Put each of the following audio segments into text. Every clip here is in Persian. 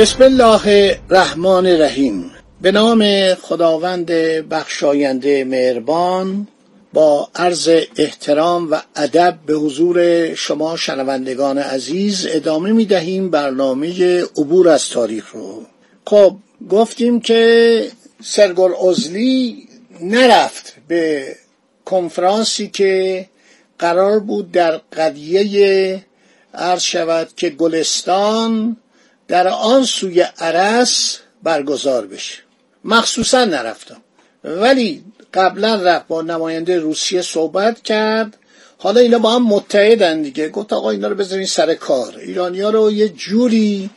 بسم الله الرحمن الرحیم. به نام خداوند بخشاینده مهربان با عرض احترام و ادب به حضور شما شنوندگان عزیز ادامه می دهیم برنامه عبور از تاریخ رو. خب گفتیم که سرگل ازلی نرفت به کنفرانسی که قرار بود در قضیه عرض شود که گلستان در آن سوی عرس برگزار بشه. مخصوصا نرفتم. ولی قبلا رفت با نماینده روسیه صحبت کرد. حالا اینا با هم متحدن دیگه. گفت آقا اینا رو بذارین سر کار. ایرانی ها رو یه جوری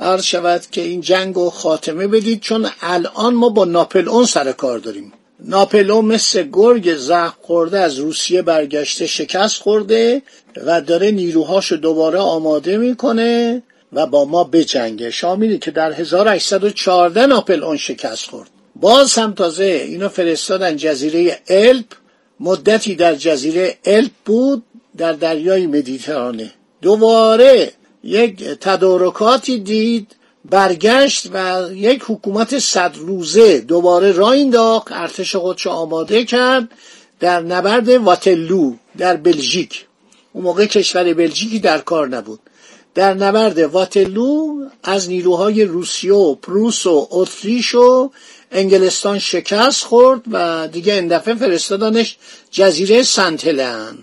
عرض شود که این جنگ رو خاتمه بدید چون الان ما با ناپل اون سر کار داریم. ناپل اون مثل گرگ زخم خورده از روسیه برگشته شکست خورده و داره نیروهاشو دوباره آماده می‌کنه. و با ما بجنگه شاملی که در 1814 ناپل اون شکست خورد. باز هم تازه اینو فرستادن جزیره الپ. مدتی در جزیره الپ بود در دریای مدیترانه. دوباره یک تدارکاتی دید برگشت و یک حکومت صد روزه دوباره را انداخت ارتش خودشو آماده کرد در نبرد واتلو در بلژیک. اون موقع کشور بلژیکی در کار نبود. در نبرد واتلو از نیروهای روسیه و پروس و اتریش و انگلستان شکست خورد و دیگه این دفعه فرستادنش جزیره سنتلن.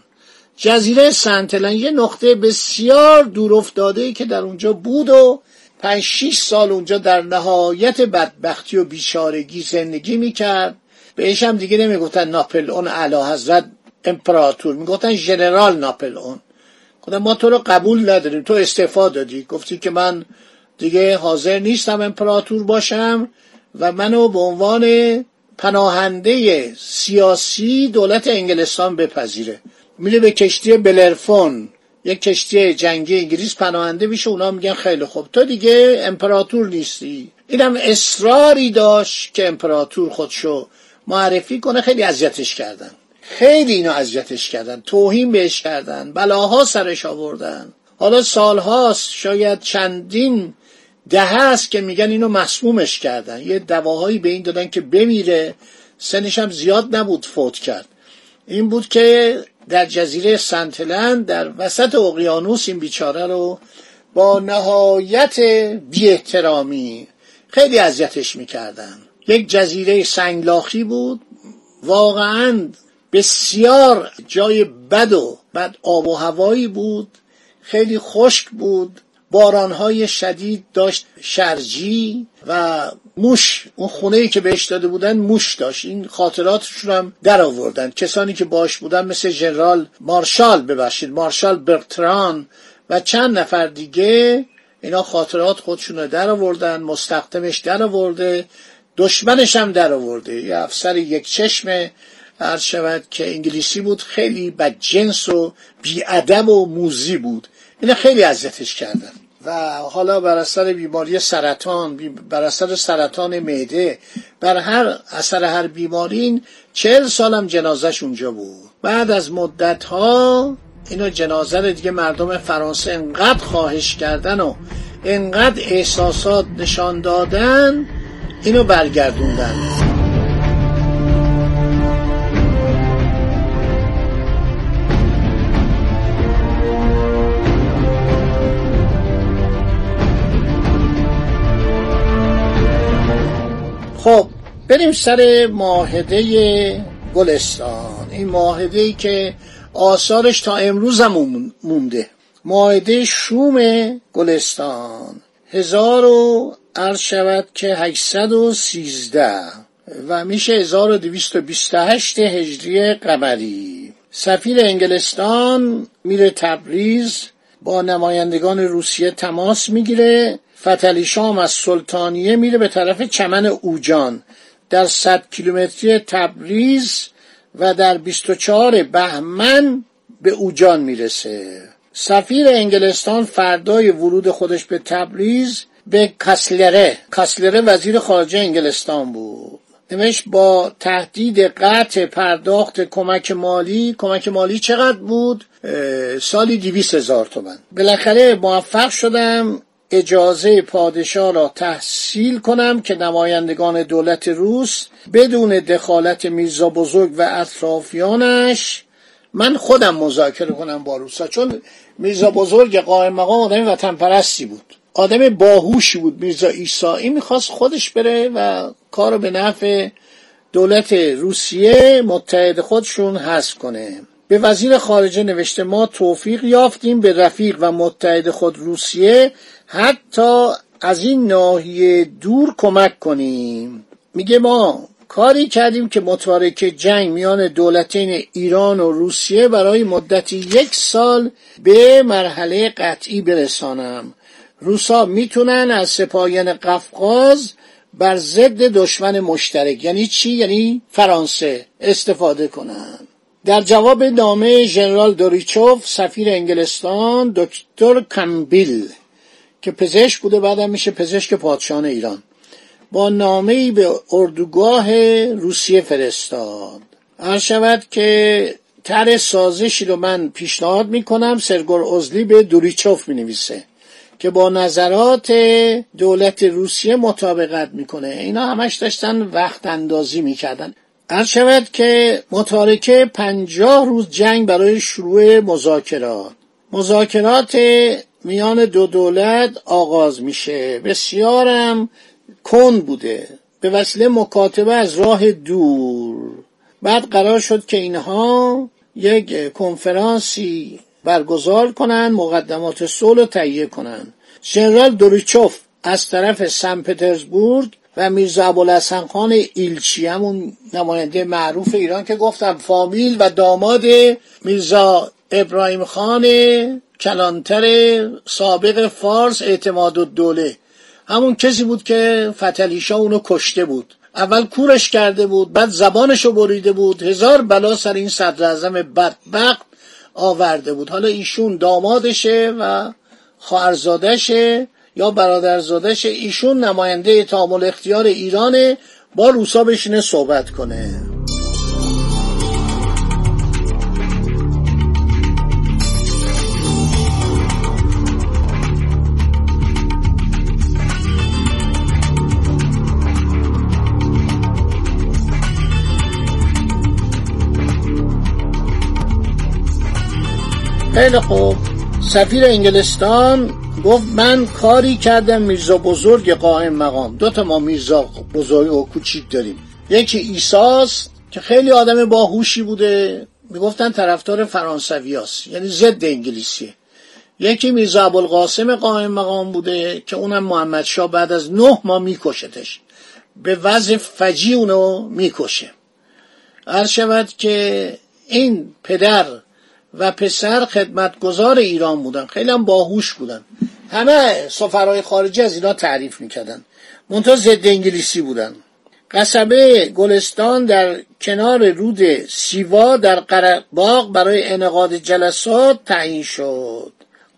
جزیره سنتلن یه نقطه بسیار دور افتاده که در اونجا بود و پنج شیش سال اونجا در نهایت بدبختی و بیچارگی زندگی می‌کرد. بهش هم دیگه نمی‌گفتن ناپل اون اعلی حضرت امپراتور می‌گفتن ژنرال ناپل اون گفتن ما تو رو قبول نداریم تو استعفا دادی. گفتی که من دیگه حاضر نیستم امپراتور باشم و منو به عنوان پناهنده سیاسی دولت انگلستان بپذیره. میره به کشتی بلرفون یک کشتی جنگی انگلیس پناهنده میشه اونا میگن خیلی خوب. تو دیگه امپراتور نیستی. اینم اصراری داشت که امپراتور خودشو معرفی کنه خیلی اذیتش کردن. خیلی اینو اذیتش کردن توهین بهش کردن بلاها سرش آوردن. حالا سالهاست شاید چندین ده هست که میگن اینو مسمومش کردن. یه دواهایی به این دادن که بمیره. سنش هم زیاد نبود فوت کرد. این بود که در جزیره سنتلند در وسط اقیانوس این بیچاره رو با نهایت بی احترامی خیلی اذیتش می‌کردن. یک جزیره سنگلاخی بود. واقعا بسیار جای بد و بد آب و هوایی بود خیلی خشک بود بارانهای شدید داشت شرجی و موش. اون خونه ای که بهش داده بودن موش داشت. این خاطراتشون هم در آوردن. کسانی که باش بودن مثل ژنرال مارشال ببخشید مارشال برتران و چند نفر دیگه اینا خاطرات خودشون رو در آوردن مستخدمش در آورده دشمنش هم در آورده. یه افسر یک چشم عرض شود که انگلیسی بود خیلی بدجنس و بیادب و موزی بود. اینا خیلی اذیتش کردن. و حالا بر اثر بیماری سرطان بر اثر سرطان معده بر هر اثر هر بیماری چهل سالم جنازش اونجا بود. بعد از مدت ها اینو جنازه دیگه مردم فرانسه انقدر خواهش کردن و انقدر احساسات نشان دادن اینو برگردوندن. بریم سر ماهده گلستان. این ماهده ای که آثارش تا امروز هم مونده. ماهده شوم گلستان. هزار و عرض شود که هشتصد و سیزده و میشه 1228 هجری قمری. سفیر انگلستان میره تبریز با نمایندگان روسیه تماس می‌گیره. فتلی شام از سلطانیه میره به طرف چمن اوجان. در صد کیلومتری تبریز و در 24 بهمن به اوجان می‌رسه. سفیر انگلستان فردای ورود خودش به تبریز به کاسلره. کاسلره وزیر خارجه انگلستان بود. نوشت با تهدید قطع پرداخت کمک مالی کمک مالی چقدر بود؟ سالی دیویس هزار تومن. بالاخره موفق شدم اجازه پادشاه را تحصیل کنم که نمایندگان دولت روس بدون دخالت میرزا بزرگ و اطرافیانش من خودم مذاکره کنم با روسا چون میرزا بزرگ قائم مقام آدم وطن پرستی بود. آدم باهوشی بود. میرزا ایسایی می‌خواست خودش بره و کارو به نفع دولت روسیه متحد خودشون حذف کنه. به وزیر خارجه نوشته ما توفیق یافتیم به رفیق و متحد خود روسیه حتی از این ناحیه دور کمک کنیم. میگه ما کاری کردیم که متارکه جنگ میان دولتین ایران و روسیه برای مدتی یک سال به مرحله قطعی برسانم. روسا می‌تونن از سپاهیان قفقاز بر ضد دشمن مشترک یعنی چی؟ یعنی فرانسه استفاده کنن. در جواب نامه ژنرال دوریچوف سفیر انگلستان دکتر کمبیل که پزشک بوده بعدم میشه پزشک پادشاهان ایران. با نامه ای به اردوگاه روسیه فرستاد. هر شود که تر سازشی رو من پیشنهاد می‌کنم سرگور ازلی به دوریچوف می‌نویسه که با نظرات دولت روسیه مطابقت می‌کنه. اینا همش داشتن وقت اندازی می‌کردن. هر شود که متارکه پنجاه روز جنگ برای شروع مذاکرات. مذاکرات میان دو دولت آغاز میشه. بسیارم کند بوده. به وسیله مکاتبه از راه دور. بعد قرار شد که اینها یک کنفرانسی برگزار کنن مقدمات صلح تهیه کنن ژنرال دوریچوف از طرف سن پترزبورگ و میرزا ابوالحسن خان ایلچی همون نماینده معروف ایران که گفتم فامیل و داماد میرزا ابراهیم خان کلانتر سابق فارس اعتماد و دوله همون کسی بود که فتلیشا اونو کشته بود. اول کورش کرده بود بعد زبانشو بریده بود. هزار بلا سر این صدر بدبخت آورده بود. حالا ایشون دامادشه و خواهرزادشه یا برادرزادش ایشون نماینده تعامل اختیار ایرانه. با روسا بشینه صحبت کنه. خیلی خوب. سفیر انگلستان گفت من کاری کردم میرزا بزرگ قائم مقام. دو تا ما میرزا بزرگ و کوچیک داریم. یکی ایساست که خیلی آدم باهوشی بوده. می‌گفتن طرفدار فرانسویاست یعنی ضد انگلیسیه. یکی میرزا ابوالقاسم قائم مقام بوده که اونم محمد شاه بعد از نه ماه میکشتش. به وضع فجی اونو می‌کشه. هر شود که این پدر و پسر خدمتگزار ایران بودن. خیلی هم باهوش بودن. همه سفرهای خارجی از اینا تعریف می‌کردن. منتها ضد انگلیسی بودن. قصبه گلستان در کنار رود سیوا در قرباغ برای انعقاد جلسات تعیین شد.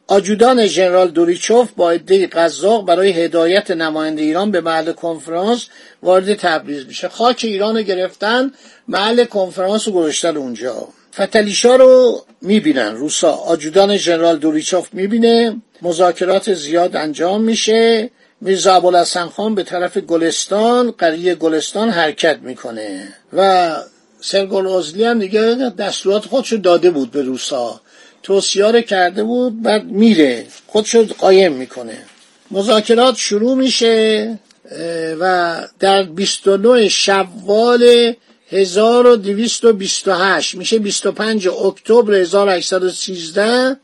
آجودان ژنرال دوریچوف با عده قزاق برای هدایت نماینده ایران به محل کنفرانس وارد تبریز میشه. خاک ایران گرفتن محل کنفرانس رو گذاشتن اونجا. فتلیشا رو می‌بینن. روسا آجودان ژنرال دوریچوف می‌بینه. مذاکرات زیاد انجام میشه. میرزا ابوالحسن خان به طرف گلستان قریه گلستان حرکت می‌کنه. و سرگل ازلی هم دیگه دستورات خودشو داده بود به روسا. توصیه کرده بود بعد میره. خودشو قایم می‌کنه. مذاکرات شروع میشه و در 29 شوال 1228 میشه 25 اکتبر 1813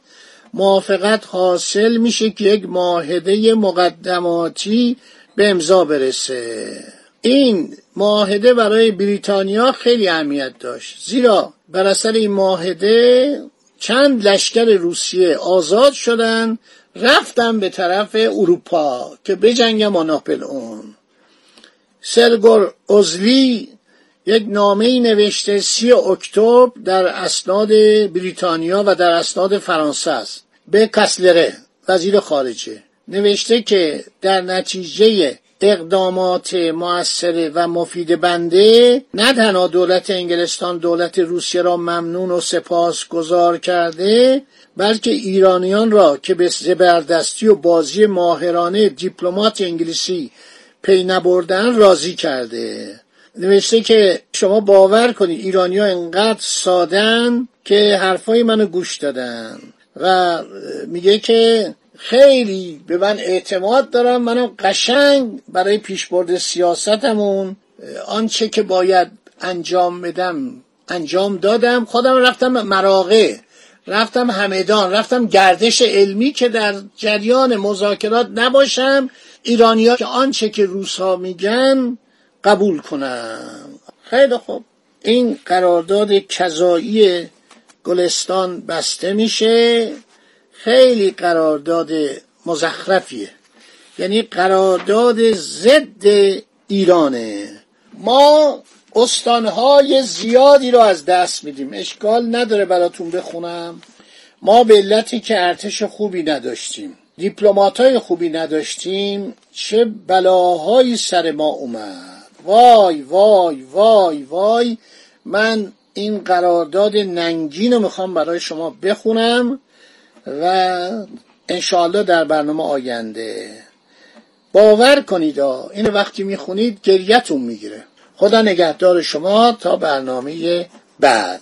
موافقت حاصل میشه که یک معاهده مقدماتی به امضا برسه. این معاهده برای بریتانیا خیلی اهمیت داشت. زیرا بر اثر این معاهده چند لشکر روسیه آزاد شدن رفتن به طرف اروپا که بجنگم با ناپل اون. سرگور ازلی یک نامه نوشته سی اکتبر در اسناد بریتانیا و در اسناد فرانسه است. به کسلره وزیر خارجه. نوشته که در نتیجه اقدامات موثر و مفید بنده نه تنها دولت انگلستان دولت روسیه را ممنون و سپاس گذار کرده بلکه ایرانیان را که به زبردستی و بازی ماهرانه دیپلمات انگلیسی پی نبردن راضی کرده. نوشته که شما باور کنید ایرانی ها انقدر سادن که حرفای منو گوش دادن و میگه که خیلی به من اعتماد دارم منم قشنگ برای پیشبرد سیاستمون آنچه که باید انجام بدم انجام دادم. خودم رفتم مراغه رفتم همدان رفتم گردش علمی که در جریان مذاکرات نباشم. ایرانیا که آنچه که روسا میگن قبول کنم. خیلی خوب. این قرارداد کذایی گلستان بسته میشه. خیلی قرارداد مزخرفیه. یعنی قرارداد ضد ایرانه. ما استانهای زیادی رو از دست میدیم. اشکال نداره براتون بخونم. ما به علتی که ارتش خوبی نداشتیم. دیپلماتای خوبی نداشتیم. چه بلاهایی سر ما اومد. وای وای وای وای من این قرارداد ننگین رو می‌خوام برای شما بخونم و انشاالله در برنامه آینده. باور کنید این وقتی می‌خونید گریتون می‌گیره. خدا نگهدار شما تا برنامه بعد.